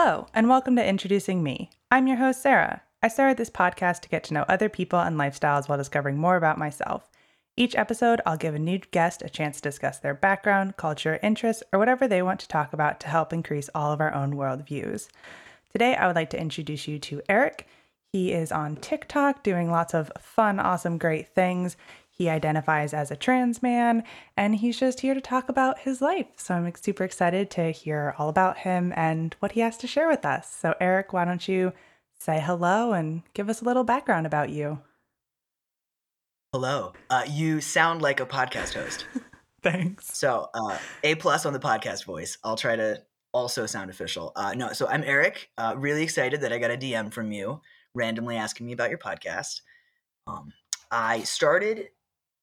Hello, and welcome to Introducing Me. I'm your host, Sarah. I started this podcast to get to know other people and lifestyles while discovering more about myself. Each episode, I'll give a new guest a chance to discuss their background, culture, interests, or whatever they want to talk about to help increase all of our own worldviews. Today, I would like to introduce you to Eric. He is on TikTok doing lots of fun, awesome, great things. He identifies as a trans man, and he's just here to talk about his life. So I'm super excited to hear all about him and what he has to share with us. So, Eric, why don't you say hello and give us a little background about you? Hello. Uh, you sound like a podcast host. Thanks. So, uh, A plus on the podcast voice. I'll try to also sound official. Uh, no, so I'm Eric. Uh, really excited that I got a DM from you randomly asking me about your podcast. Um, I started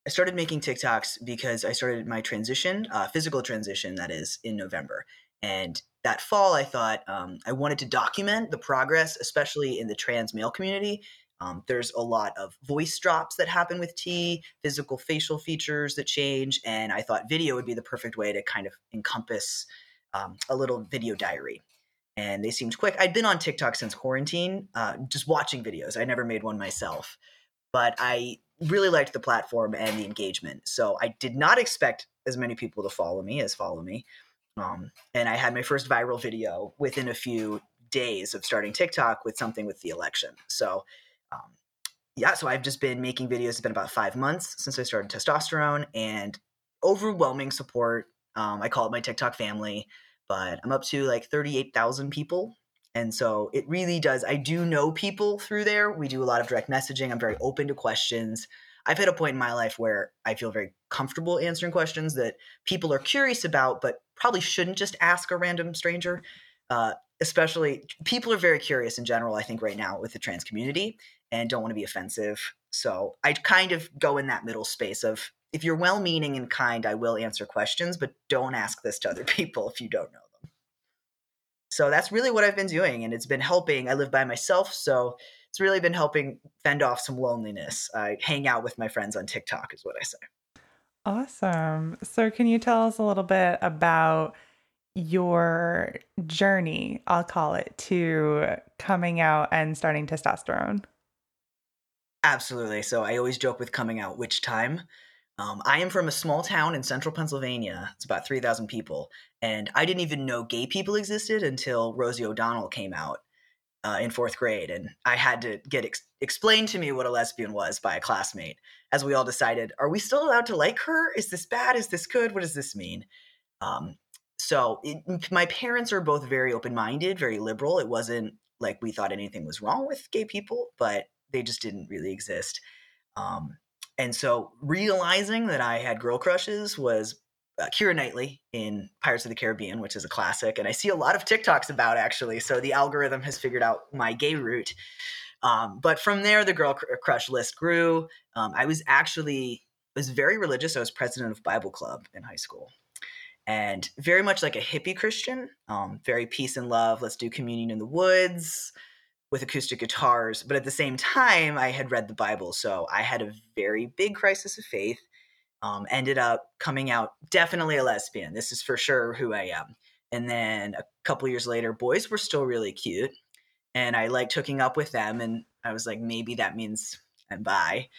I started making TikToks because I started my transition, uh, physical transition, that is, in November. And that fall, I thought um, I wanted to document the progress, especially in the trans male community. Um, there's a lot of voice drops that happen with T, physical facial features that change, and I thought video would be the perfect way to kind of encompass um, a little video diary. And they seemed quick. I'd been on TikTok since quarantine, uh, just watching videos. I never made one myself, but I really liked the platform and the engagement. So I did not expect as many people to follow me as follow me. Um, and I had my first viral video within a few days of starting TikTok with something with the election. So, um, yeah, so I've just been making videos. It's been about five months since I started testosterone and overwhelming support. Um, I call it my TikTok family, but I'm up to like 38,000 people and so it really does. I do know people through there. We do a lot of direct messaging. I'm very open to questions. I've hit a point in my life where I feel very comfortable answering questions that people are curious about, but probably shouldn't just ask a random stranger. Uh, especially, people are very curious in general, I think, right now with the trans community and don't want to be offensive. So I kind of go in that middle space of if you're well meaning and kind, I will answer questions, but don't ask this to other people if you don't know so that's really what I've been doing, and it's been helping. I live by myself, so it's really been helping fend off some loneliness. I hang out with my friends on TikTok, is what I say. Awesome. So, can you tell us a little bit about your journey, I'll call it, to coming out and starting testosterone? Absolutely. So, I always joke with coming out, which time? Um, I am from a small town in central Pennsylvania. It's about 3,000 people. And I didn't even know gay people existed until Rosie O'Donnell came out uh, in fourth grade. And I had to get ex- explained to me what a lesbian was by a classmate as we all decided are we still allowed to like her? Is this bad? Is this good? What does this mean? Um, so it, my parents are both very open minded, very liberal. It wasn't like we thought anything was wrong with gay people, but they just didn't really exist. Um, and so realizing that I had girl crushes was uh, Keira Knightley in Pirates of the Caribbean, which is a classic, and I see a lot of TikToks about actually. So the algorithm has figured out my gay route. Um, but from there, the girl cr- crush list grew. Um, I was actually I was very religious. I was president of Bible club in high school, and very much like a hippie Christian. Um, very peace and love. Let's do communion in the woods with acoustic guitars. But at the same time, I had read the Bible. So I had a very big crisis of faith. Um, ended up coming out definitely a lesbian. This is for sure who I am. And then a couple years later, boys were still really cute. And I liked hooking up with them. And I was like, maybe that means I'm bi.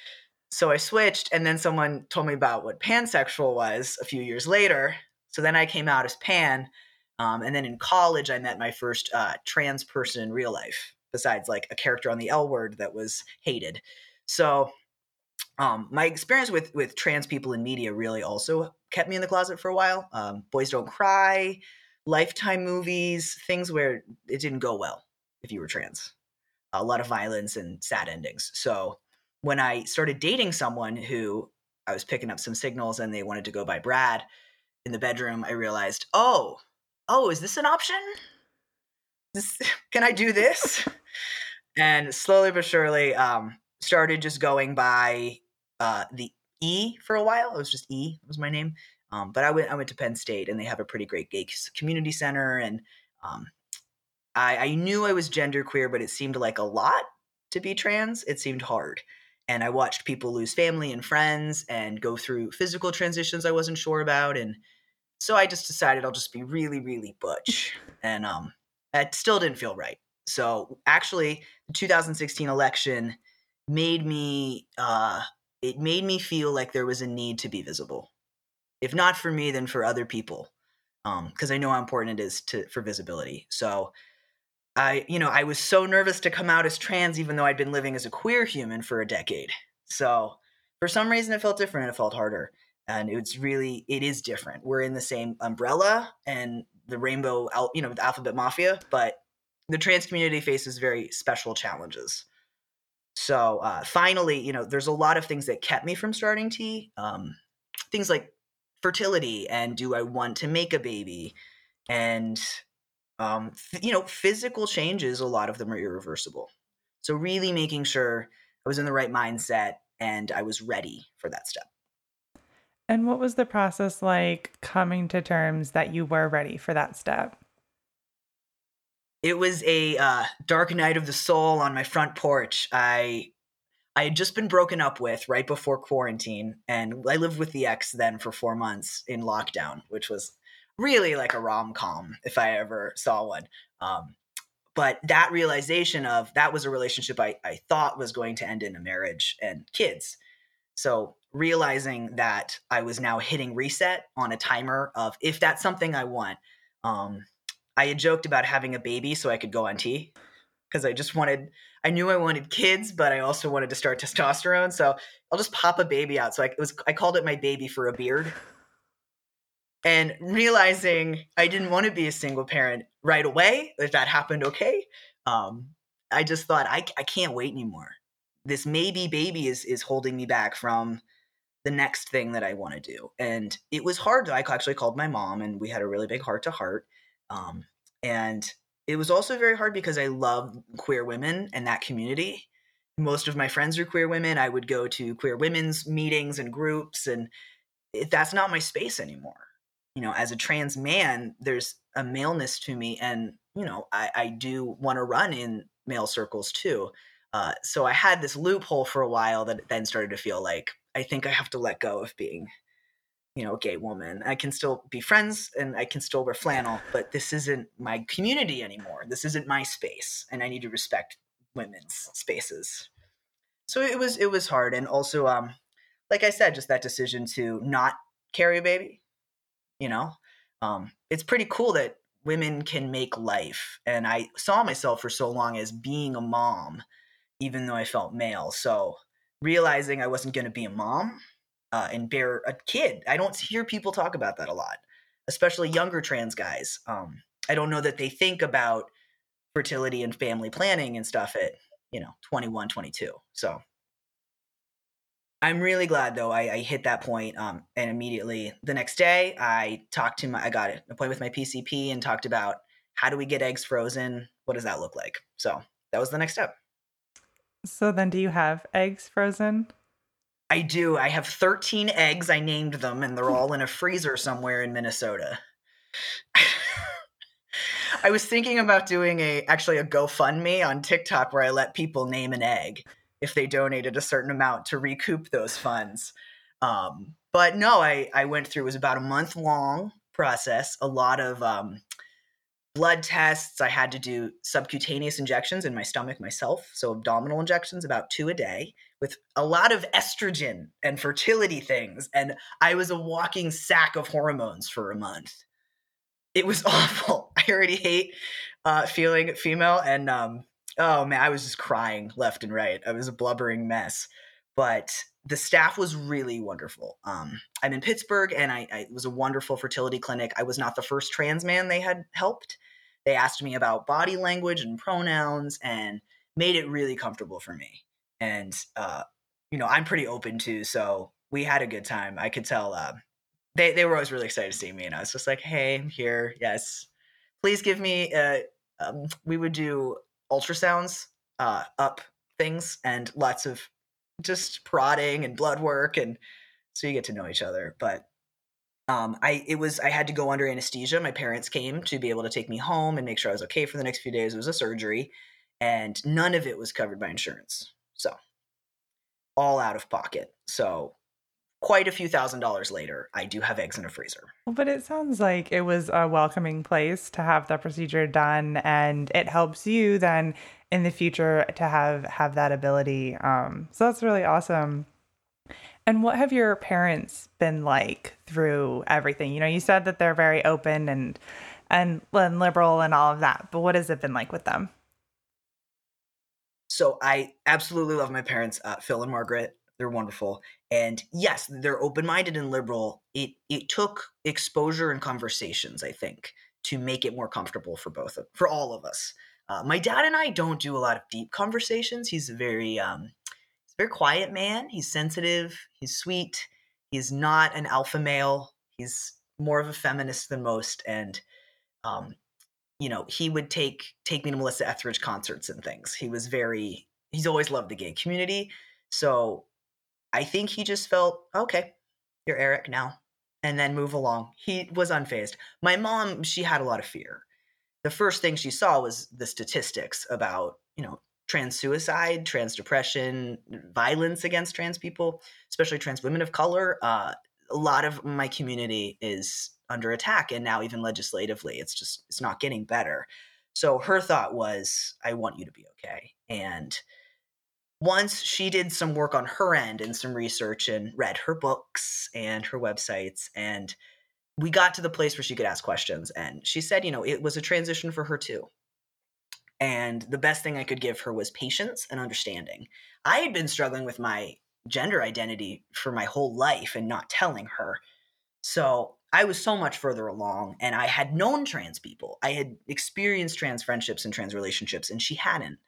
So I switched. And then someone told me about what pansexual was a few years later. So then I came out as pan. Um, and then in college, I met my first uh, trans person in real life besides like a character on the L word that was hated. So um, my experience with with trans people in media really also kept me in the closet for a while. Um, Boys Don't Cry, Lifetime movies, things where it didn't go well if you were trans. A lot of violence and sad endings. So when I started dating someone who I was picking up some signals and they wanted to go by Brad in the bedroom, I realized, oh, oh, is this an option? Can I do this? and slowly but surely um, started just going by uh, the E for a while. It was just E was my name. Um, but I went I went to Penn State and they have a pretty great gay community center and um, I, I knew I was genderqueer, but it seemed like a lot to be trans. It seemed hard. And I watched people lose family and friends and go through physical transitions I wasn't sure about. And so I just decided I'll just be really, really butch. And um, it still didn't feel right. So actually, the 2016 election made me uh, it made me feel like there was a need to be visible, if not for me, then for other people, because um, I know how important it is to for visibility. So I, you know, I was so nervous to come out as trans, even though I'd been living as a queer human for a decade. So for some reason, it felt different. It felt harder, and it's really it is different. We're in the same umbrella and the rainbow, you know, the alphabet mafia, but the trans community faces very special challenges. So uh, finally, you know, there's a lot of things that kept me from starting T. Um, things like fertility and do I want to make a baby, and um, f- you know, physical changes. A lot of them are irreversible. So really making sure I was in the right mindset and I was ready for that step. And what was the process like coming to terms that you were ready for that step? It was a uh, dark night of the soul on my front porch. I I had just been broken up with right before quarantine, and I lived with the ex then for four months in lockdown, which was really like a rom com if I ever saw one. Um, but that realization of that was a relationship I, I thought was going to end in a marriage and kids. So realizing that I was now hitting reset on a timer of if that's something I want. Um, I had joked about having a baby so I could go on T because I just wanted, I knew I wanted kids, but I also wanted to start testosterone. So I'll just pop a baby out. So I was, I called it my baby for a beard. And realizing I didn't want to be a single parent right away, if that happened, okay. Um, I just thought I, I can't wait anymore. This maybe baby is is holding me back from the next thing that I want to do. And it was hard. I actually called my mom and we had a really big heart to heart. Um, and it was also very hard because I love queer women and that community. Most of my friends are queer women. I would go to queer women's meetings and groups, and it, that's not my space anymore. You know, as a trans man, there's a maleness to me, and you know, I, I do want to run in male circles too. Uh, so I had this loophole for a while that then started to feel like I think I have to let go of being, you know, a gay woman. I can still be friends and I can still wear flannel, but this isn't my community anymore. This isn't my space, and I need to respect women's spaces. So it was it was hard, and also, um, like I said, just that decision to not carry a baby. You know, um, it's pretty cool that women can make life, and I saw myself for so long as being a mom, even though I felt male. So realizing I wasn't going to be a mom uh, and bear a kid. I don't hear people talk about that a lot, especially younger trans guys. Um, I don't know that they think about fertility and family planning and stuff at, you know, 21, 22. So I'm really glad though I, I hit that point, um, and immediately the next day I talked to my I got an appointment with my PCP and talked about how do we get eggs frozen? What does that look like? So that was the next step. So then, do you have eggs frozen? I do. I have 13 eggs. I named them, and they're all in a freezer somewhere in Minnesota. I was thinking about doing a actually a GoFundMe on TikTok where I let people name an egg if they donated a certain amount to recoup those funds. Um, but no, I I went through it was about a month long process. A lot of um, blood tests. I had to do subcutaneous injections in my stomach myself, so abdominal injections, about two a day, with a lot of estrogen and fertility things. And I was a walking sack of hormones for a month. It was awful. I already hate uh, feeling female, and um, oh man, I was just crying left and right. I was a blubbering mess. But the staff was really wonderful. Um, I'm in Pittsburgh, and I, I, it was a wonderful fertility clinic. I was not the first trans man they had helped, they asked me about body language and pronouns and made it really comfortable for me. And, uh, you know, I'm pretty open too. So we had a good time. I could tell uh, they, they were always really excited to see me. And I was just like, hey, I'm here. Yes. Please give me, uh, um, we would do ultrasounds uh, up things and lots of just prodding and blood work. And so you get to know each other. But um, I it was I had to go under anesthesia. My parents came to be able to take me home and make sure I was okay for the next few days. It was a surgery, and none of it was covered by insurance. So all out of pocket. So quite a few thousand dollars later, I do have eggs in a freezer. But it sounds like it was a welcoming place to have the procedure done, and it helps you then in the future to have have that ability. Um, so that's really awesome. And what have your parents been like through everything? You know, you said that they're very open and and, and liberal and all of that, but what has it been like with them? So I absolutely love my parents, uh, Phil and Margaret. They're wonderful, and yes, they're open-minded and liberal. It it took exposure and conversations, I think, to make it more comfortable for both of, for all of us. Uh, my dad and I don't do a lot of deep conversations. He's a very um, he's very quiet man. He's sensitive. He's sweet. He's not an alpha male. He's more of a feminist than most, and um, you know, he would take take me to Melissa Etheridge concerts and things. He was very he's always loved the gay community. So I think he just felt, okay, you're Eric now. And then move along. He was unfazed. My mom, she had a lot of fear. The first thing she saw was the statistics about, you know, trans suicide, trans depression, violence against trans people, especially trans women of color. Uh, a lot of my community is under attack and now even legislatively it's just it's not getting better so her thought was i want you to be okay and once she did some work on her end and some research and read her books and her websites and we got to the place where she could ask questions and she said you know it was a transition for her too and the best thing i could give her was patience and understanding i had been struggling with my gender identity for my whole life and not telling her so I was so much further along and I had known trans people. I had experienced trans friendships and trans relationships, and she hadn't.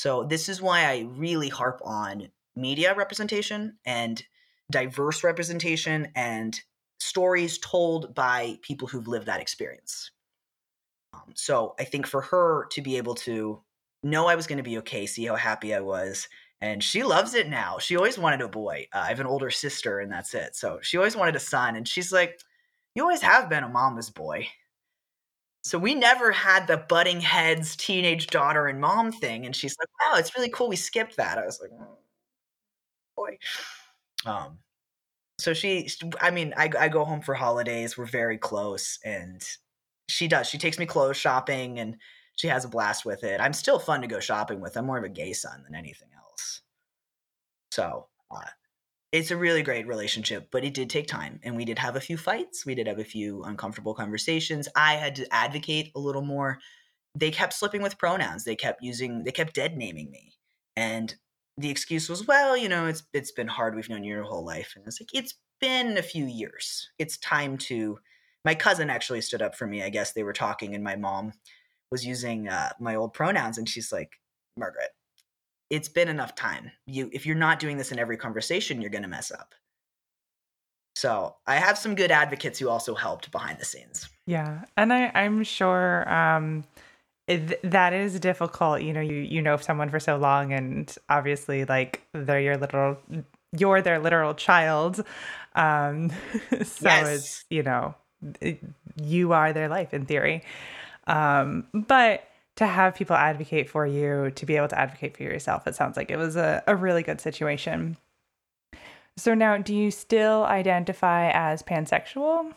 So, this is why I really harp on media representation and diverse representation and stories told by people who've lived that experience. Um, so, I think for her to be able to know I was going to be okay, see how happy I was, and she loves it now. She always wanted a boy. Uh, I have an older sister, and that's it. So she always wanted a son, and she's like, you always have been a mama's boy. So we never had the butting heads, teenage daughter and mom thing. And she's like, wow, it's really cool. We skipped that. I was like, oh, boy. Um, so she, I mean, I, I go home for holidays. We're very close. And she does. She takes me clothes shopping and she has a blast with it. I'm still fun to go shopping with. I'm more of a gay son than anything else. So uh, it's a really great relationship, but it did take time. And we did have a few fights. We did have a few uncomfortable conversations. I had to advocate a little more. They kept slipping with pronouns. They kept using, they kept dead naming me. And the excuse was, well, you know, it's it's been hard. We've known you your whole life. And it's like, it's been a few years. It's time to my cousin actually stood up for me. I guess they were talking and my mom was using uh, my old pronouns and she's like, Margaret, it's been enough time. You if you're not doing this in every conversation, you're going to mess up. So I have some good advocates who also helped behind the scenes. Yeah, and I I'm sure um, that is difficult. You know, you you know someone for so long, and obviously, like they're your literal, you're their literal child. Um, so yes. it's you know, it, you are their life in theory. Um, but to have people advocate for you, to be able to advocate for yourself. It sounds like it was a, a really good situation. So now, do you still identify as pansexual?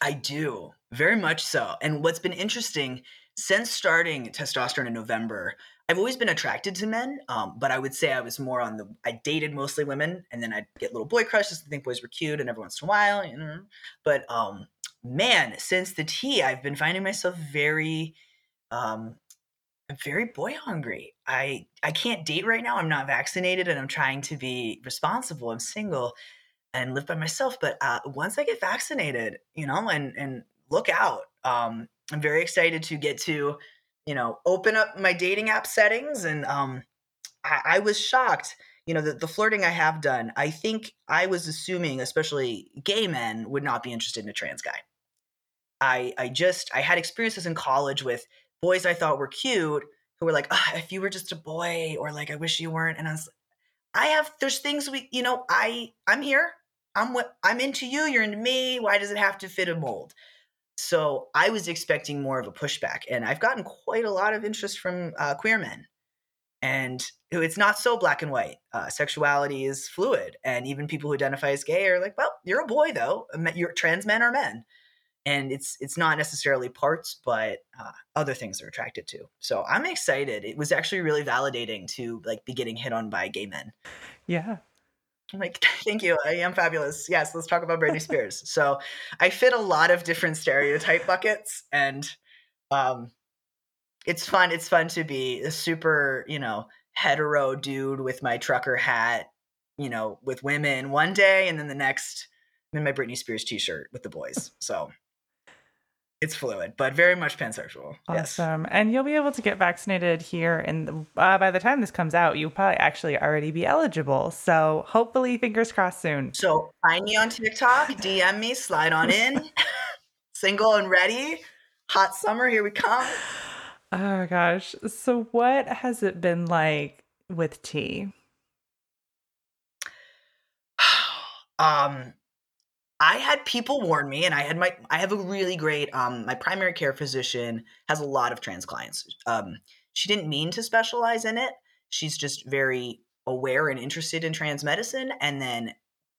I do, very much so. And what's been interesting since starting testosterone in November, I've always been attracted to men, um, but I would say I was more on the. I dated mostly women, and then I'd get little boy crushes and think boys were cute, and every once in a while, you know. But um, man, since the T, I've been finding myself very, um, very boy hungry. I I can't date right now. I'm not vaccinated, and I'm trying to be responsible. I'm single and live by myself. But uh, once I get vaccinated, you know, and and look out. Um, I'm very excited to get to, you know, open up my dating app settings, and um, I, I was shocked you know the, the flirting i have done i think i was assuming especially gay men would not be interested in a trans guy I I just I had experiences in college with boys I thought were cute who were like, oh, if you were just a boy, or like I wish you weren't. And I was, I have there's things we you know I I'm here. I'm what I'm into you. You're into me. Why does it have to fit a mold? So I was expecting more of a pushback, and I've gotten quite a lot of interest from uh, queer men. and it's not so black and white. Uh, sexuality is fluid, and even people who identify as gay are like, well, you're a boy though. You're trans men are men, and it's it's not necessarily parts, but uh, other things they're attracted to. So I'm excited. It was actually really validating to like be getting hit on by gay men. Yeah. I'm like, thank you. I am fabulous. Yes, let's talk about Britney Spears. so I fit a lot of different stereotype buckets, and um, it's fun. It's fun to be a super, you know, hetero dude with my trucker hat, you know, with women one day, and then the next, I'm in my Britney Spears t-shirt with the boys. So it's fluid, but very much pansexual. Awesome. Yes. And you'll be able to get vaccinated here. And uh, by the time this comes out, you'll probably actually already be eligible. So hopefully, fingers crossed soon. So find me on TikTok, DM me, slide on in. Single and ready. Hot summer, here we come. Oh gosh. So what has it been like with T? um I had people warn me, and I had my I have a really great um my primary care physician has a lot of trans clients. Um, she didn't mean to specialize in it. She's just very aware and interested in trans medicine, and then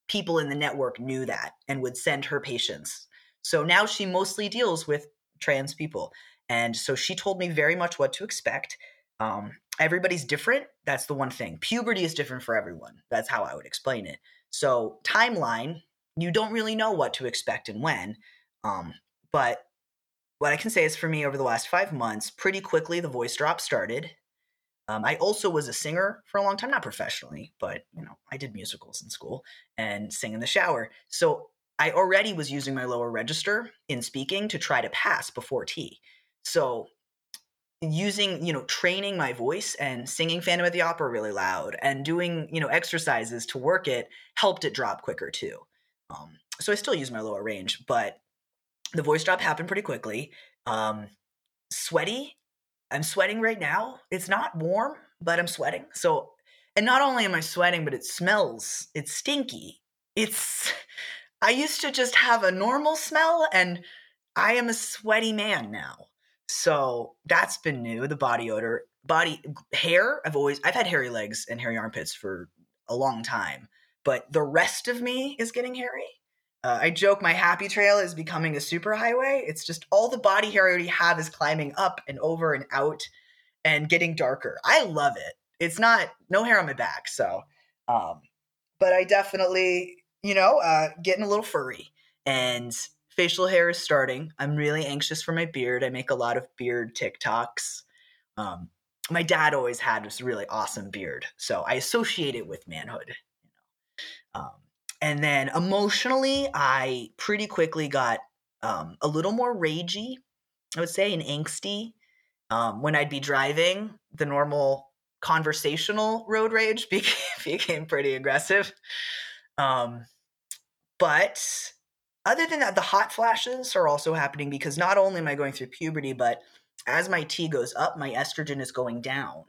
people in the network knew that and would send her patients. So now she mostly deals with trans people, and so she told me very much what to expect. Um, everybody's different. That's the one thing. Puberty is different for everyone. That's how I would explain it. So timeline you don't really know what to expect and when. Um, but what I can say is for me over the last five months, pretty quickly the voice drop started. Um, I also was a singer for a long time, not professionally, but you know, I did musicals in school and sing in the shower. So I already was using my lower register in speaking to try to pass before T. So using, you know, training my voice and singing Phantom of the Opera really loud and doing, you know, exercises to work it helped it drop quicker too. Um, so I still use my lower range, but the voice drop happened pretty quickly. Um, sweaty. I'm sweating right now. It's not warm, but I'm sweating. So, and not only am I sweating, but it smells. It's stinky. It's. I used to just have a normal smell, and I am a sweaty man now. So that's been new. The body odor, body hair. I've always I've had hairy legs and hairy armpits for a long time but the rest of me is getting hairy. Uh, I joke my happy trail is becoming a super highway. It's just all the body hair I already have is climbing up and over and out and getting darker. I love it. It's not no hair on my back, so um, but I definitely, you know, uh, getting a little furry and facial hair is starting. I'm really anxious for my beard. I make a lot of beard TikToks. Um, my dad always had this really awesome beard, so I associate it with manhood. Um, and then emotionally, I pretty quickly got um, a little more ragey, I would say, and angsty. Um, when I'd be driving, the normal conversational road rage became, became pretty aggressive. Um, but other than that, the hot flashes are also happening because not only am I going through puberty, but as my T goes up, my estrogen is going down.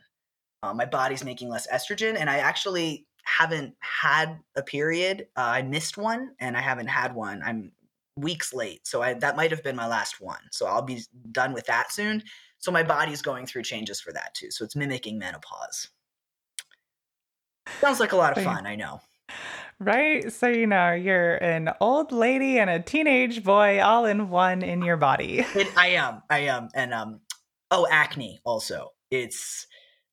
Uh, my body's making less estrogen, and I actually haven't had a period. Uh, I missed one, and I haven't had one. I'm weeks late, so I, that might have been my last one. So I'll be done with that soon. So my body's going through changes for that too. So it's mimicking menopause. Sounds like a lot of fun, I know. Right? So, you know, you're an old lady and a teenage boy all in one in your body. It, I am. I am. And, um, oh, acne also. It's,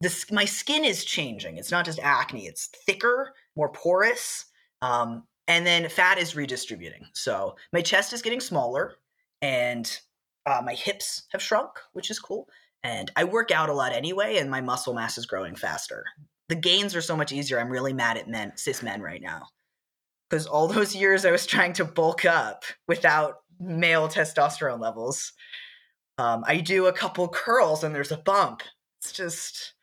this my skin is changing. It's not just acne; it's thicker, more porous, um, and then fat is redistributing. So my chest is getting smaller, and uh, my hips have shrunk, which is cool. And I work out a lot anyway, and my muscle mass is growing faster. The gains are so much easier. I'm really mad at men, cis men, right now, because all those years I was trying to bulk up without male testosterone levels. Um, I do a couple curls and there's a bump. It's just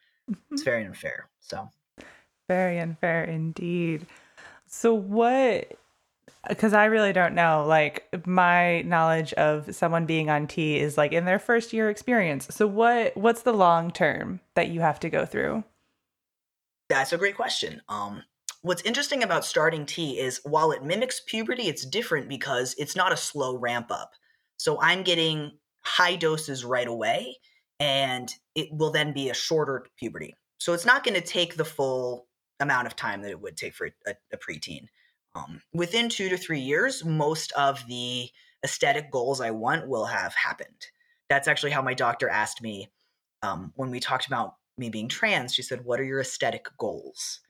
it's very unfair. So very unfair indeed. So what because I really don't know. Like my knowledge of someone being on T is like in their first year experience. So what what's the long term that you have to go through? That's a great question. Um what's interesting about starting T is while it mimics puberty, it's different because it's not a slow ramp up. So I'm getting high doses right away and it will then be a shorter puberty. So it's not going to take the full amount of time that it would take for a, a preteen. Um, within two to three years, most of the aesthetic goals I want will have happened. That's actually how my doctor asked me um, when we talked about me being trans. She said, What are your aesthetic goals?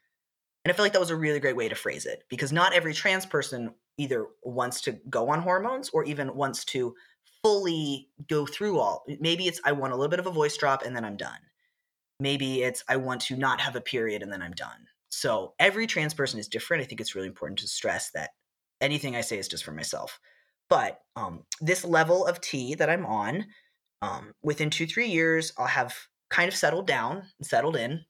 And I feel like that was a really great way to phrase it because not every trans person either wants to go on hormones or even wants to fully go through all. Maybe it's I want a little bit of a voice drop and then I'm done. Maybe it's I want to not have a period and then I'm done. So every trans person is different. I think it's really important to stress that anything I say is just for myself. But um, this level of T that I'm on, um, within two, three years, I'll have kind of settled down settled in.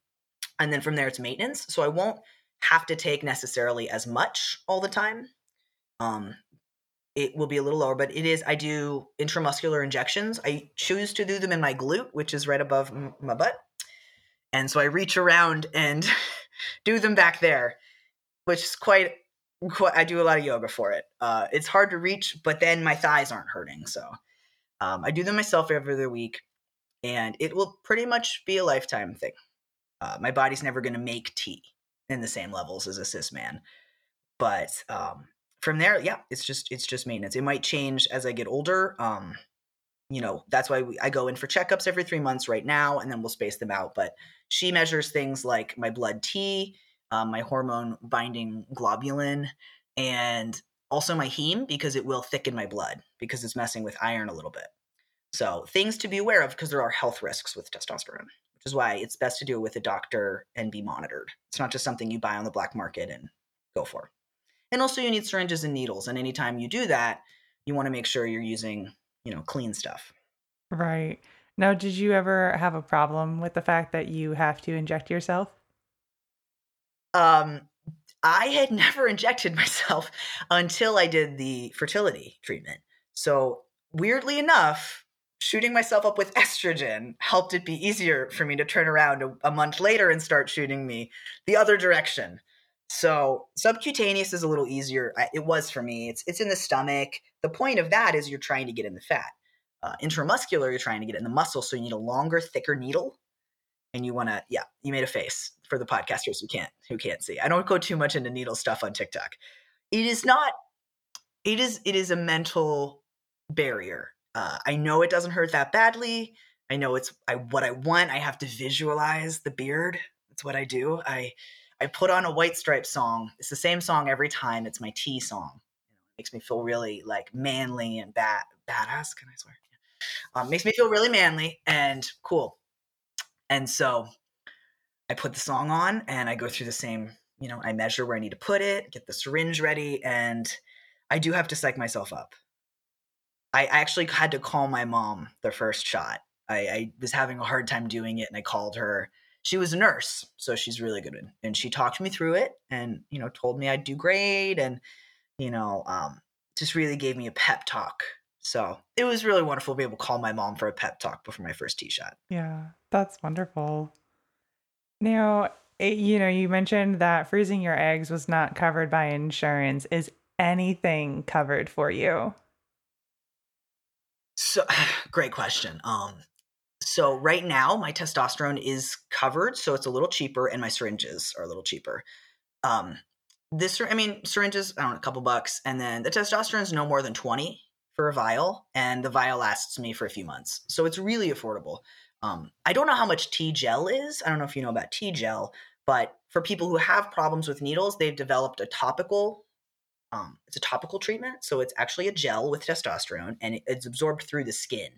And then from there, it's maintenance. So I won't have to take necessarily as much all the time. Um, it will be a little lower, but it is. I do intramuscular injections. I choose to do them in my glute, which is right above m- my butt. And so I reach around and do them back there, which is quite, quite I do a lot of yoga for it. Uh, it's hard to reach, but then my thighs aren't hurting. So um, I do them myself every other week, and it will pretty much be a lifetime thing. Uh, my body's never going to make T in the same levels as a cis man, but um, from there, yeah, it's just it's just maintenance. It might change as I get older. Um, you know, that's why we, I go in for checkups every three months right now, and then we'll space them out. But she measures things like my blood T, um, my hormone binding globulin, and also my heme because it will thicken my blood because it's messing with iron a little bit. So things to be aware of because there are health risks with testosterone, which is why it's best to do it with a doctor and be monitored. It's not just something you buy on the black market and go for. And also you need syringes and needles. And anytime you do that, you want to make sure you're using, you know, clean stuff. Right. Now, did you ever have a problem with the fact that you have to inject yourself? Um, I had never injected myself until I did the fertility treatment. So, weirdly enough, shooting myself up with estrogen helped it be easier for me to turn around a, a month later and start shooting me the other direction. So subcutaneous is a little easier. It was for me. It's it's in the stomach. The point of that is you're trying to get in the fat. Uh, intramuscular, you're trying to get in the muscle, so you need a longer, thicker needle. And you want to, yeah, you made a face for the podcasters who can't who can't see. I don't go too much into needle stuff on TikTok. It is not. It is it is a mental barrier. Uh, I know it doesn't hurt that badly. I know it's I what I want. I have to visualize the beard. That's what I do. I I put on a White Stripe song. It's the same song every time. It's my T song. It makes me feel really like manly and bad badass. Can I swear? Um, makes me feel really manly and cool. And so I put the song on and I go through the same. You know, I measure where I need to put it, get the syringe ready, and I do have to psych myself up. I actually had to call my mom the first shot. I, I was having a hard time doing it, and I called her she was a nurse, so she's really good. And she talked me through it, and you know, told me I'd do great, and you know, um, just really gave me a pep talk. So it was really wonderful to be able to call my mom for a pep talk before my first T shot. Yeah, that's wonderful. Now, it, you know, you mentioned that freezing your eggs was not covered by insurance. Is anything covered for you? So, great question. Um, so right now my testosterone is covered, so it's a little cheaper, and my syringes are a little cheaper. Um, this, I mean, syringes, I don't know, a couple bucks, and then the testosterone is no more than twenty for a vial, and the vial lasts me for a few months, so it's really affordable. Um, I don't know how much T gel is. I don't know if you know about T gel, but for people who have problems with needles, they've developed a topical. Um, it's a topical treatment, so it's actually a gel with testosterone, and it's absorbed through the skin.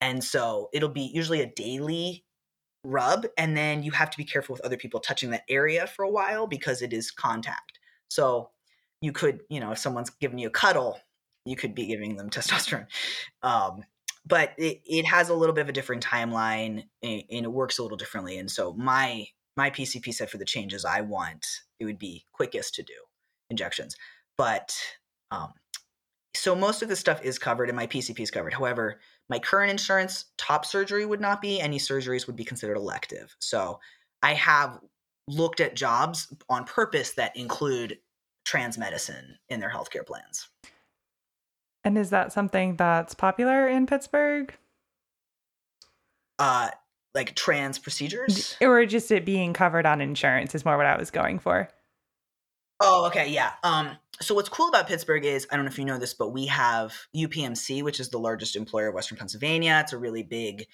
And so it'll be usually a daily rub. And then you have to be careful with other people touching that area for a while because it is contact. So you could, you know, if someone's giving you a cuddle, you could be giving them testosterone. Um, but it, it has a little bit of a different timeline and, it works a little differently. And so my my PCP said for the changes I want, it would be quickest to do injections. But um, so most of the stuff is covered and my PCP is covered. However, my current insurance, top surgery would not be, any surgeries would be considered elective. So I have looked at jobs on purpose that include trans medicine in their healthcare plans. And is that something that's popular in Pittsburgh? Uh, like trans procedures. Or just it being covered on insurance is more what I was going for. Oh, okay, yeah. Um, so what's cool about Pittsburgh is I don't know if you know this, but we have UPMC, which is the largest employer of Western Pennsylvania. It's a really big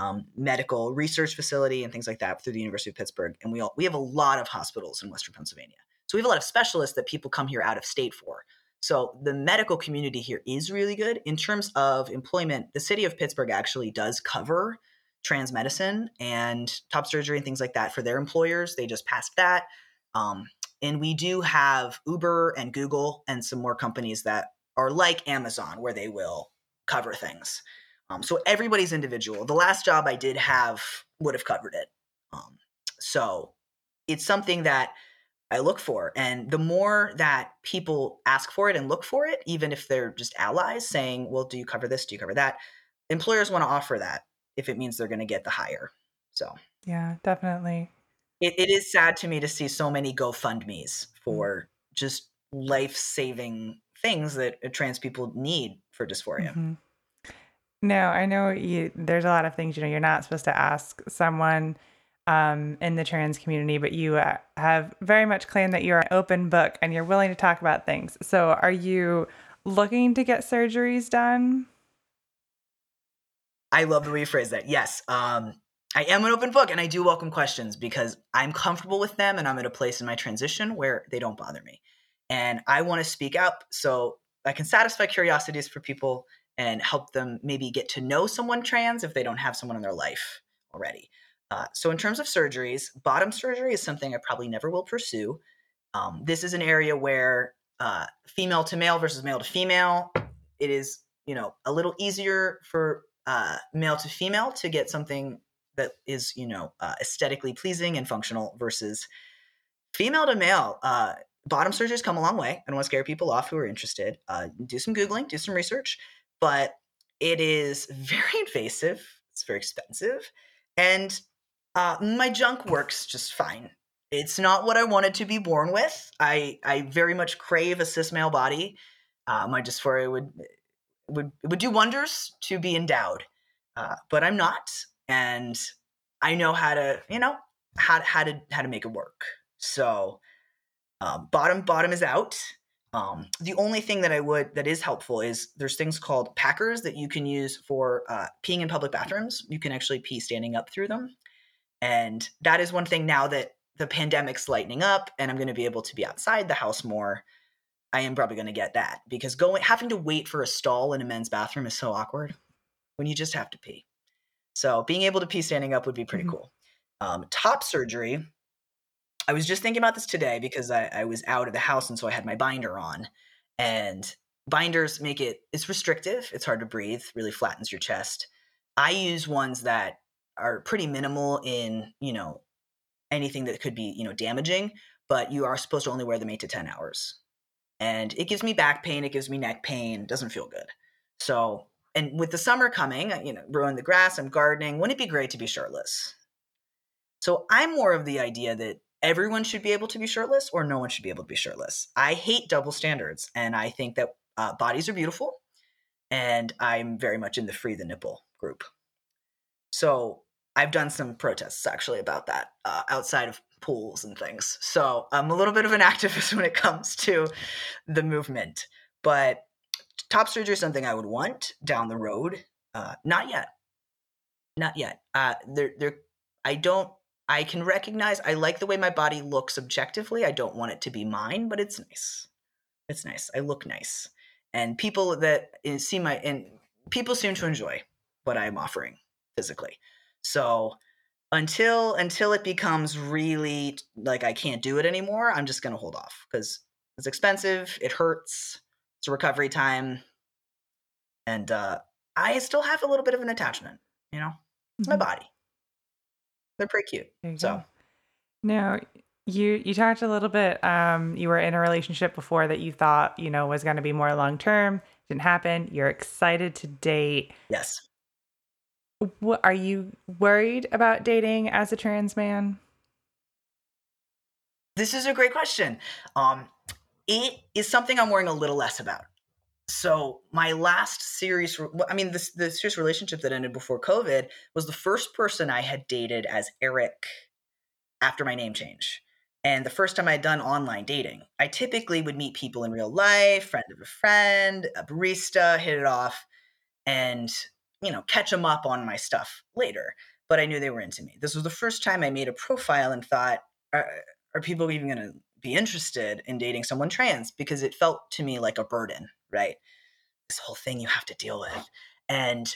um, medical research facility and things like that through the University of Pittsburgh, and we all, we have a lot of hospitals in Western Pennsylvania. So we have a lot of specialists that people come here out of state for. So the medical community here is really good in terms of employment. The city of Pittsburgh actually does cover trans medicine and top surgery and things like that for their employers. They just passed that. Um, and we do have Uber and Google and some more companies that are like Amazon, where they will cover things. Um, so everybody's individual. The last job I did have would have covered it. Um, so it's something that I look for. And the more that people ask for it and look for it, even if they're just allies saying, well, do you cover this? Do you cover that? Employers want to offer that if it means they're going to get the hire. So, yeah, definitely it, it is sad to me to see so many GoFundMe's mm. for just life saving things that uh, trans people need for dysphoria. Mm-hmm. No, I know you, there's a lot of things you know you're not supposed to ask someone um, in the trans community, but you uh, have very much claimed that you're an open book and you're willing to talk about things. So, are you looking to get surgeries done? I love the way you phrase that. Yes. Um, I am an open book and I do welcome questions because I'm comfortable with them and I'm at a place in my transition where they don't bother me. And I want to speak up so I can satisfy curiosities for people and help them maybe get to know someone trans if they don't have someone in their life already. Uh, so, in terms of surgeries, bottom surgery is something I probably never will pursue. Um, this is an area where uh, female to male versus male to female, it is you know a little easier for uh, male to female to get something that is you know uh, aesthetically pleasing and functional versus female to male uh, bottom surgeries come a long way. I don't want to scare people off who are interested. Uh, do some googling do some research but it is very invasive it's very expensive and uh, my junk works just fine. It's not what i wanted to be born with. I i very much crave a cis male body. My dysphoria would would would do wonders to be endowed. Uh, but i'm not and I know how to, you know, how how to how to make it work. So um, bottom bottom is out. Um, the only thing that I would that is helpful is there's things called packers that you can use for uh, peeing in public bathrooms. You can actually pee standing up through them, and that is one thing now that the pandemic's lightening up and I'm going to be able to be outside the house more. I am probably going to get that because going having to wait for a stall in a men's bathroom is so awkward when you just have to pee. So being able to pee standing up would be pretty mm-hmm. cool. Um, top surgery. I was just thinking about this today because I, I was out of the house and so I had my binder on. And binders make it it's restrictive. It's hard to breathe. Really flattens your chest. I use ones that are pretty minimal in you know anything that could be you know damaging, but you are supposed to only wear them eight to ten hours. And it gives me back pain. It gives me neck pain. Doesn't feel good. So and with the summer coming, you know, growing the grass, I'm gardening. Wouldn't it be great to be shirtless? So I'm more of the idea that everyone should be able to be shirtless or no one should be able to be shirtless. I hate double standards, and I think that uh, bodies are beautiful, and I'm very much in the free the nipple group. So I've done some protests actually about that uh, outside of pools and things. So I'm a little bit of an activist when it comes to the movement, but top surgery is something I would want down the road. Uh, not yet. Not yet. Uh, there, there. I don't. I can recognize. I like the way my body looks objectively. I don't want it to be mine, but it's nice. It's nice. I look nice, and people that eh, see my and people seem to enjoy what I'm offering physically. So until until it becomes really like I can't do it anymore, I'm just gonna hold off because it's expensive. It hurts a recovery time. And uh, I still have a little bit of an attachment, you know? It's mm-hmm. my body. They're pretty cute. So go. now you you talked a little bit um you were in a relationship before that you thought, you know, was going to be more long term. Didn't happen. You're excited to date. Yes. What are you worried about dating as a trans man? This is a great question. Um it is something I'm worrying a little less about. so my last serious i mean this the serious relationship that ended before covid was the first person i had dated as eric after my name change. And the first time i'd done online dating i typically would meet people in real life friend of a friend a barista hit it off and you know catch them up on my stuff later. But i knew they were into me. This was the first time i made a profile and thought are, are people even going to be interested in dating someone trans because it felt to me like a burden, right? This whole thing you have to deal with. And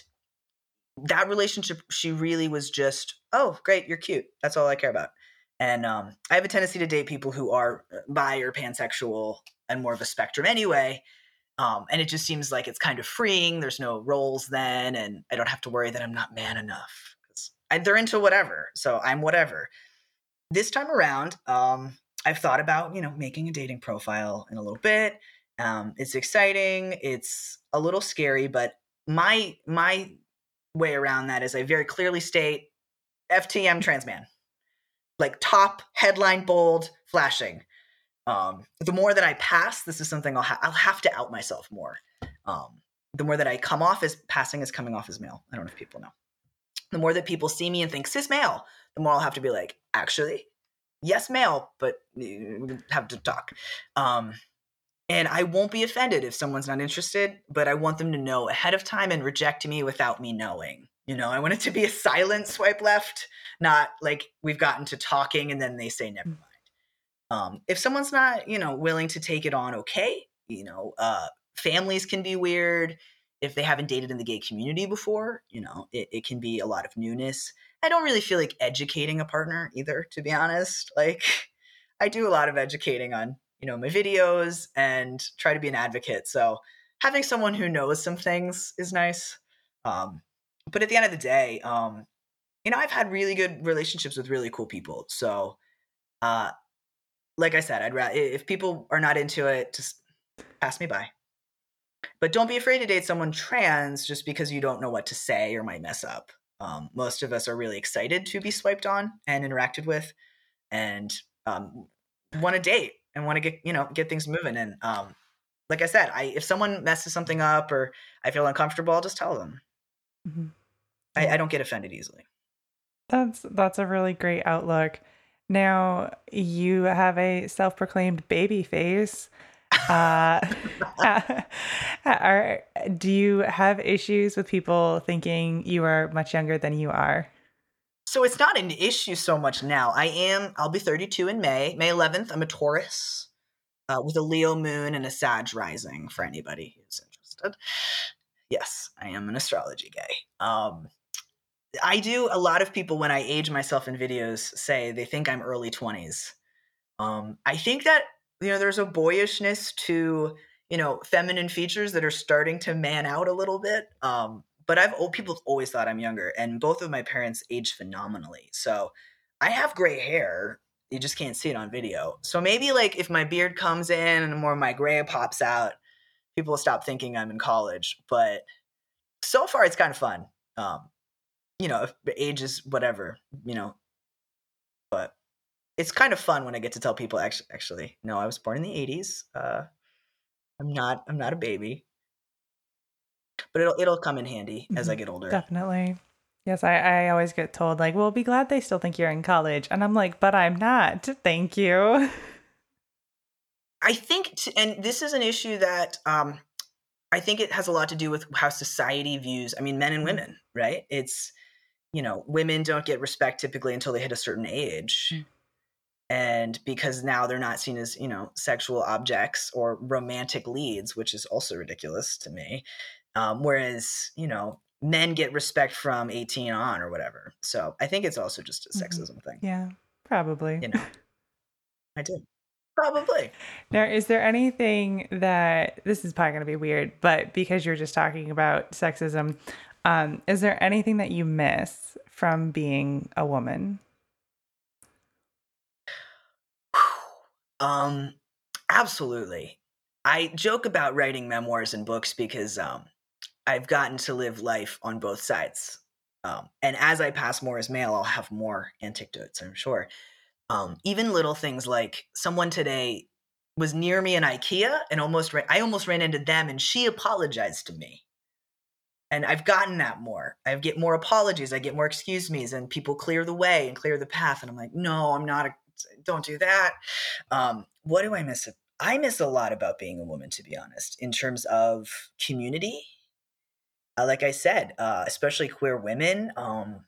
that relationship, she really was just, oh, great, you're cute. That's all I care about. And um, I have a tendency to date people who are uh, bi or pansexual and more of a spectrum anyway. Um, and it just seems like it's kind of freeing. There's no roles then, and I don't have to worry that I'm not man enough because they're into whatever. So I'm whatever. This time around, um, I've thought about, you know, making a dating profile in a little bit. Um, it's exciting. It's a little scary, but my my way around that is I very clearly state FTM trans man, like top headline bold flashing. Um, the more that I pass, this is something I'll ha- I'll have to out myself more. Um, the more that I come off as passing as coming off as male. I don't know if people know. The more that people see me and think cis male, the more I'll have to be like, actually, yes, male, but we have to talk. Um, and I won't be offended if someone's not interested, but I want them to know ahead of time and reject me without me knowing. You know, I want it to be a silent swipe left, not like we've gotten to talking and then they say never mm. mind. Um, if someone's not, you know, willing to take it on, okay. You know, uh, families can be weird if they haven't dated in the gay community before. You know, it, it can be a lot of newness. I don't really feel like educating a partner either, to be honest. Like, I do a lot of educating on, you know, my videos and try to be an advocate. So having someone who knows some things is nice. Um, but at the end of the day, um, you know, I've had really good relationships with really cool people. So, uh, like I said, I'd rather if people are not into it, just pass me by. But don't be afraid to date someone trans just because you don't know what to say or might mess up. Um, most of us are really excited to be swiped on and interacted with, and um, want to date and want to get you know get things moving. And um, like I said, I if someone messes something up or I feel uncomfortable, I'll just tell them. Mm-hmm. I, I don't get offended easily. That's that's a really great outlook. Now you have a self-proclaimed baby face. Uh, are, do you have issues with people thinking you are much younger than you are? So it's not an issue so much now. I am, I'll be 32 in May. May 11th, I'm a Taurus uh, with a Leo moon and a Sag rising for anybody who's interested. Yes, I am an astrology guy. Um, I do, a lot of people, when I age myself in videos, say they think I'm early 20s. Um, I think that you know there's a boyishness to you know feminine features that are starting to man out a little bit um but i've old people always thought i'm younger and both of my parents age phenomenally so i have gray hair you just can't see it on video so maybe like if my beard comes in and more of my gray pops out people will stop thinking i'm in college but so far it's kind of fun um you know if age is whatever you know but it's kind of fun when I get to tell people actually, actually, no, I was born in the '80s. Uh, I'm not. I'm not a baby, but it'll it'll come in handy as I mm-hmm. get older. Definitely. Yes, I, I always get told like, "Well, be glad they still think you're in college," and I'm like, "But I'm not. Thank you." I think, t- and this is an issue that um, I think it has a lot to do with how society views. I mean, men and mm-hmm. women, right? It's you know, women don't get respect typically until they hit a certain age. Mm and because now they're not seen as you know sexual objects or romantic leads which is also ridiculous to me um, whereas you know men get respect from 18 on or whatever. So i think it's also just a mm-hmm. sexism mm-hmm. thing. Yeah probably. You know? I do. Probably. Now is there anything that this is probably going to be weird but because you're just talking about sexism um, is there anything that you miss from being a woman Um, absolutely. I joke about writing memoirs and books because um, I've gotten to live life on both sides. Um, and as I pass more as male, I'll have more anecdotes, I'm sure. Um, even little things like someone today was near me in IKEA and almost ran, I almost ran into them and she apologized to me. And I've gotten that more. I get more apologies, I get more excuse me's, and people clear the way and clear the path. And I'm like, no, I'm not. A, don't do that. Um, what do I miss? I miss a lot about being a woman, to be honest, in terms of community. Uh, like I said, uh, especially queer women. Um,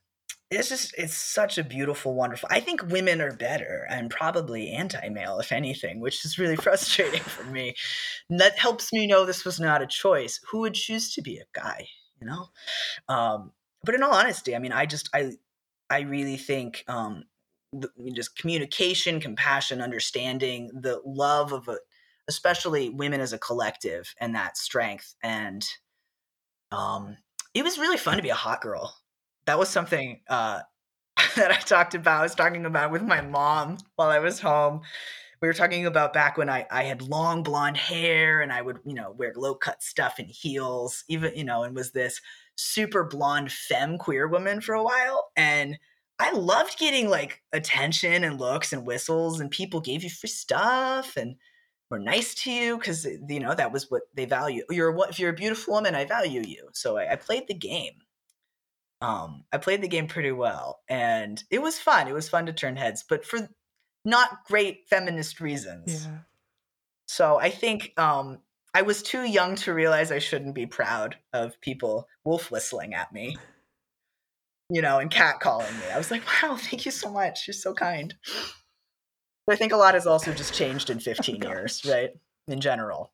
it's just it's such a beautiful wonderful i think women are better and probably anti-male if anything which is really frustrating for me and that helps me know this was not a choice who would choose to be a guy you know um, but in all honesty i mean i just i i really think um, just communication compassion understanding the love of a especially women as a collective and that strength and um it was really fun to be a hot girl that was something uh, that I talked about. I was talking about with my mom while I was home. We were talking about back when I, I had long blonde hair and I would, you know, wear low cut stuff and heels, even, you know, and was this super blonde femme queer woman for a while. And I loved getting like attention and looks and whistles, and people gave you free stuff and were nice to you because you know that was what they value. You're what if you're a beautiful woman, I value you. So I, I played the game um, I played the game pretty well, and it was fun. It was fun to turn heads, but for not great feminist reasons. Yeah. So I think um, I was too young to realize I shouldn't be proud of people wolf whistling at me, you know, and cat calling me. I was like, wow, thank you so much. You're so kind. But I think a lot has also just changed in 15 oh, years, right? In general.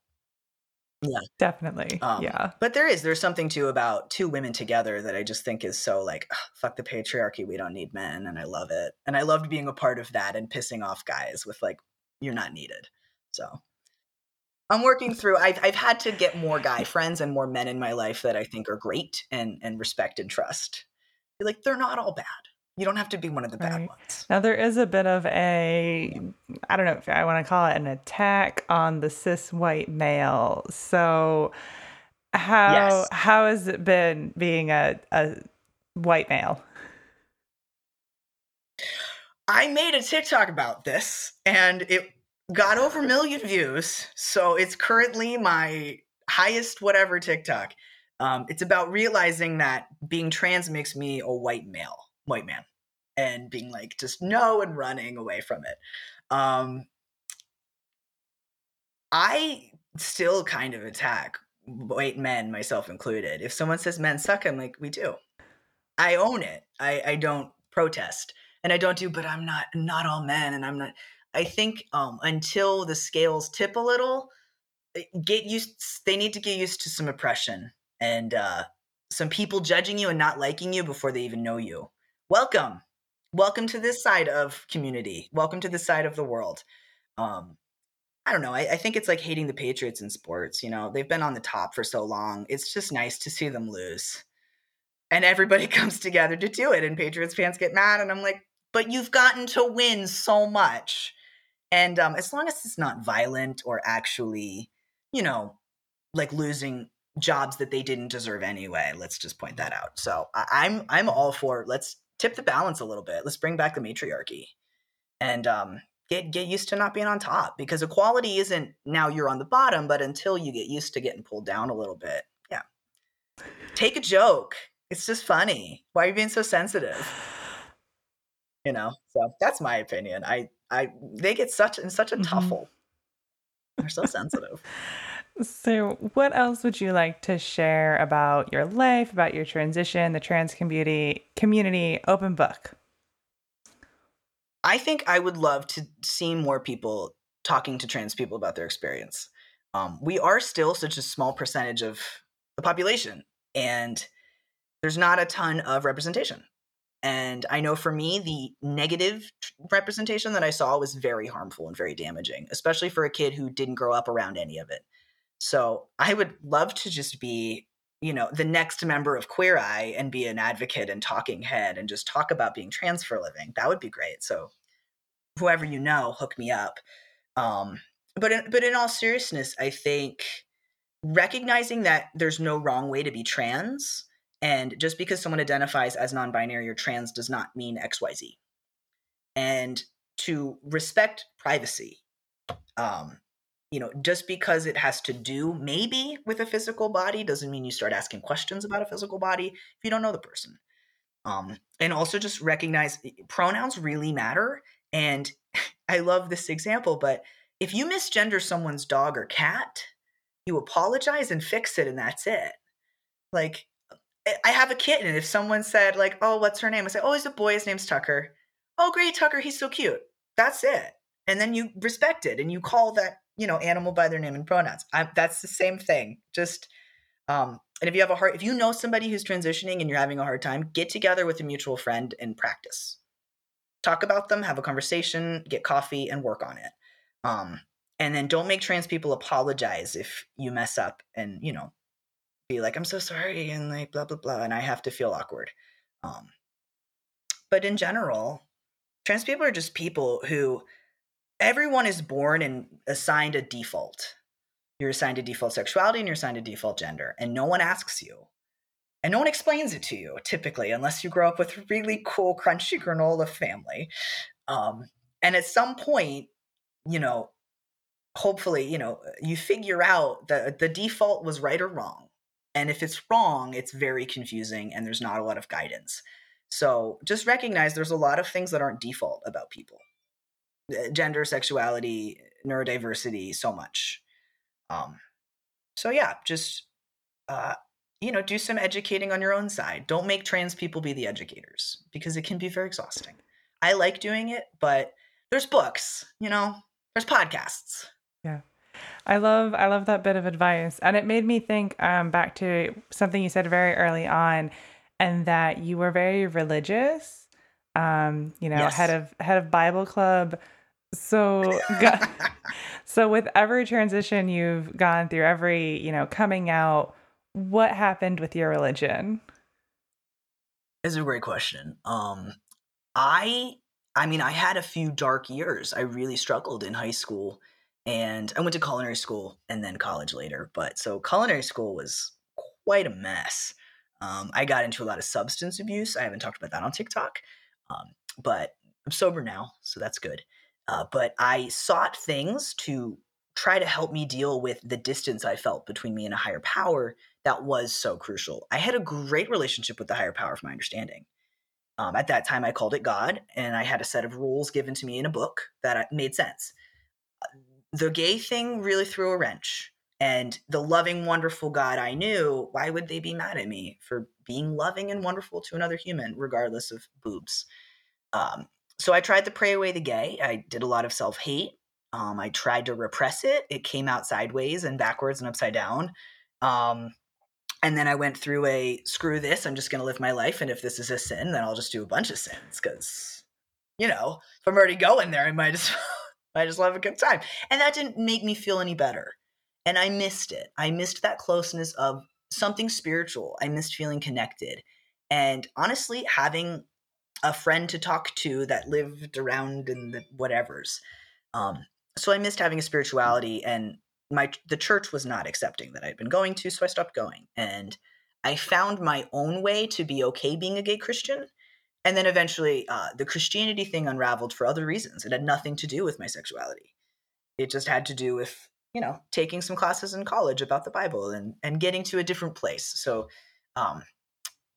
Yeah. Definitely. Um, yeah. But there is, there's something too about two women together that I just think is so like, fuck the patriarchy. We don't need men. And I love it. And I loved being a part of that and pissing off guys with like, you're not needed. So I'm working through, I've, I've had to get more guy friends and more men in my life that I think are great and, and respect and trust. Like, they're not all bad. You don't have to be one of the bad right. ones. Now there is a bit of a I don't know if I want to call it an attack on the cis white male. So how yes. how has it been being a, a white male? I made a TikTok about this and it got over a million views. So it's currently my highest whatever TikTok. Um, it's about realizing that being trans makes me a white male, white man and being like just no and running away from it. Um, I still kind of attack white men, myself included. If someone says men suck, I'm like, we do. I own it. I, I don't protest. And I don't do, but I'm not not all men and I'm not I think um until the scales tip a little, eh, get used they need to get used to some oppression and uh some people judging you and not liking you before they even know you. Welcome welcome to this side of community. Welcome to this side of the world. Um, I don't know. I, I, think it's like hating the Patriots in sports. You know, they've been on the top for so long. It's just nice to see them lose. And everybody comes together to do it. And Patriots fans get mad. And I'm like, but you've gotten to win so much. And um, as long as it's not violent or actually, you know, like losing jobs that they didn't deserve anyway, let's just point that out. So I, I'm I'm all for let's tip the balance a little bit. Let's bring back the matriarchy and um, get get used to not being on top because equality isn't now you're on the bottom, but until you get used to getting pulled down a little bit. Yeah. Take a joke. It's just funny. Why are you being so sensitive? You know, so that's my opinion. I I they get such in such a mm-hmm. tuffle. They're so sensitive. So, what else would you like to share about your life, about your transition, the trans community, community open book? I think I would love to see more people talking to trans people about their experience. Um, we are still such a small percentage of the population, and there's not a ton of representation. And I know for me, the negative representation that I saw was very harmful and very damaging, especially for a kid who didn't grow up around any of it. So I would love to just be, you know, the next member of Queer Eye and be an advocate and talking head and just talk about being trans for a living. That would be great. So whoever you know, hook me up. Um, but in, but in all seriousness, I think recognizing that there's no wrong way to be trans, and just because someone identifies as non-binary or trans does not mean X Y Z, and to respect privacy. Um, you know, just because it has to do maybe with a physical body doesn't mean you start asking questions about a physical body if you don't know the person. Um, and also just recognize eh, pronouns really matter. And I love this example, but if you misgender someone's dog or cat, you apologize and fix it, and that's it. Like, eh, I have a kitten, and if someone said, like, oh, what's her name? I say, oh, he's a boy, his name's Tucker. Oh, great, Tucker, he's so cute. That's it. And then you respect it and you call that, you know, animal by their name and pronouns. I, that's the same thing. Just, um, and if you have a hard, if you know somebody who's transitioning and you're having a hard time, get together with a mutual friend and practice. Talk about them, have a conversation, get coffee, and work on it. Um, and then don't make trans people apologize if you mess up and you know be like i'm so sorry and like blah blah blah and i have to feel awkward um but in general trans people are just people who everyone is born and assigned a default. You're assigned a default sexuality and you're assigned a default gender and no one asks you. And no one explains it to you typically unless you grow up with a really cool crunchy granola family. Um, and at some point you know hopefully you know you figure out that the default was right or wrong. And if it's wrong it's very confusing and there's not a lot of guidance. So just recognize there's a lot of things that aren't default about people gender sexuality neurodiversity so much um so yeah just uh you know do some educating on your own side don't make trans people be the educators because it can be very exhausting i like doing it but there's books you know there's podcasts yeah. I love I love that bit of advice. And it made me think um, back to something you said very early on and that you were very religious. Um, you know, yes. head of head of Bible club. So so with every transition you've gone through, every, you know, coming out, what happened with your religion? It's a great question. Um I I mean, I had a few dark years. I really struggled in high school and I went to culinary school and then college later. But so culinary school was quite a mess. Um, I got into a lot of substance abuse. I haven't talked about that on TikTok, um, but I'm sober now, so that's good. Uh, but I sought things to try to help me deal with the distance I felt between me and a higher power that was so crucial. I had a great relationship with the higher power, from my understanding. Um, at that time, I called it God, and I had a set of rules given to me in a book that uh, made sense the gay thing really threw a wrench. And the loving, wonderful God I knew, why would they be mad at me for being loving and wonderful to another human, regardless of boobs? Um, so I tried to pray away the gay. I did a lot of self hate. Um, I tried to repress it. It came out sideways and backwards and upside down. Um, and then I went through a screw this, I'm just going to live my life. And if this is a sin, then I'll just do a bunch of sins because, you know, if I'm already going there, I might as well I just love a good time. And that didn't make me feel any better. And I missed it. I missed that closeness of something spiritual. I missed feeling connected. And honestly, having a friend to talk to that lived around in the whatevers. Um, so I missed having a spirituality and my the church was not accepting that I'd been going to, so I stopped going. And I found my own way to be okay being a gay Christian and then eventually uh, the christianity thing unraveled for other reasons it had nothing to do with my sexuality it just had to do with you know taking some classes in college about the bible and and getting to a different place so um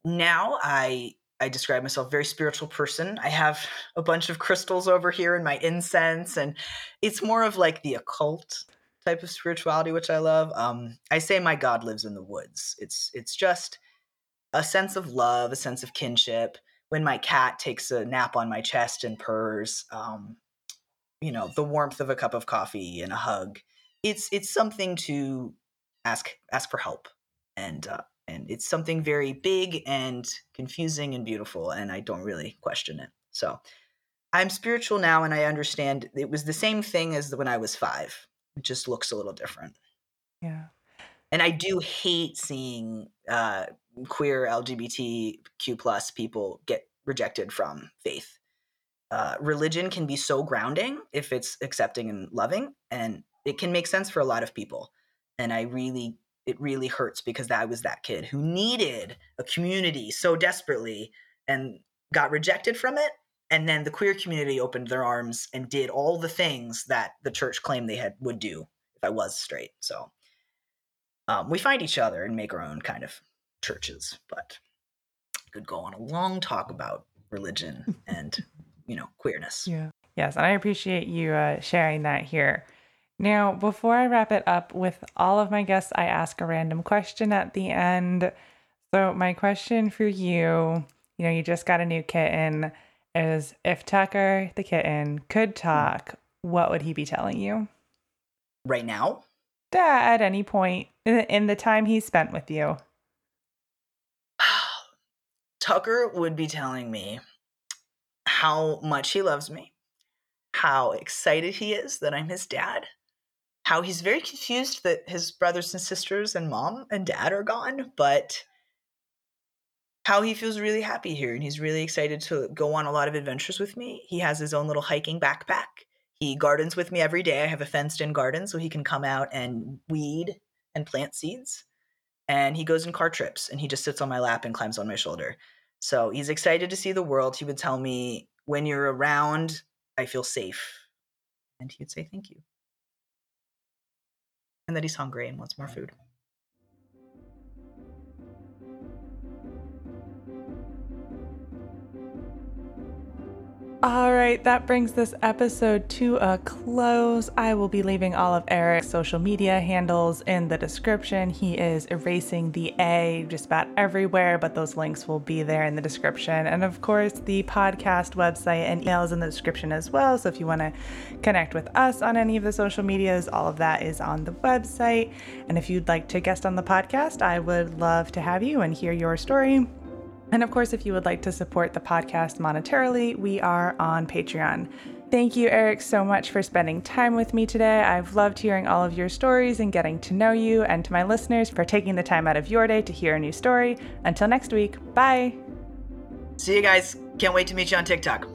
now i i describe myself very spiritual person. I have a bunch of crystals over here in my incense and it's more of like the occult type of spirituality which i love. Um i say my god lives in the woods. It's it's just a sense of love a sense of kinship. When my cat takes a nap on my chest and purrs, um, you know, the warmth of a cup of coffee and a hug. It's it's something to ask ask for help, and uh, and it's something very big and confusing and beautiful, and I don't really question it. So I'm spiritual now, and I understand it was the same thing as when I was five. It just looks a little different. Yeah. And I do hate seeing uh, queer LGBTQ plus people get rejected from faith. Uh, religion can be so grounding if it's accepting and loving, and it can make sense for a lot of people. And I really, it really hurts because I was that kid who needed a community so desperately and got rejected from it. And then the queer community opened their arms and did all the things that the church claimed they had would do if I was straight. So um, we find each other and make our own kind of churches, but could go on a long talk about religion and you know queerness. Yeah. Yes, and I appreciate you uh, sharing that here. Now, before I wrap it up with all of my guests, I ask a random question at the end. So, my question for you, you know, you just got a new kitten, is if Tucker the kitten could talk, what would he be telling you? Right now? At any point in the time he spent with you. Tucker would be telling me how much he loves me, how excited he is that I'm his dad, how he's very confused that his brothers and sisters and mom and dad are gone, but how he feels really happy here and he's really excited to go on a lot of adventures with me. He has his own little hiking backpack. He gardens with me every day. I have a fenced in garden so he can come out and weed and plant seeds. And he goes in car trips and he just sits on my lap and climbs on my shoulder. So he's excited to see the world. He would tell me, when you're around, I feel safe. And he would say, thank you. And that he's hungry and wants more food. All right, that brings this episode to a close. I will be leaving all of Eric's social media handles in the description. He is erasing the A just about everywhere, but those links will be there in the description. And of course, the podcast website and emails in the description as well. So if you want to connect with us on any of the social medias, all of that is on the website. And if you'd like to guest on the podcast, I would love to have you and hear your story. And of course, if you would like to support the podcast monetarily, we are on Patreon. Thank you, Eric, so much for spending time with me today. I've loved hearing all of your stories and getting to know you, and to my listeners for taking the time out of your day to hear a new story. Until next week, bye. See you guys. Can't wait to meet you on TikTok.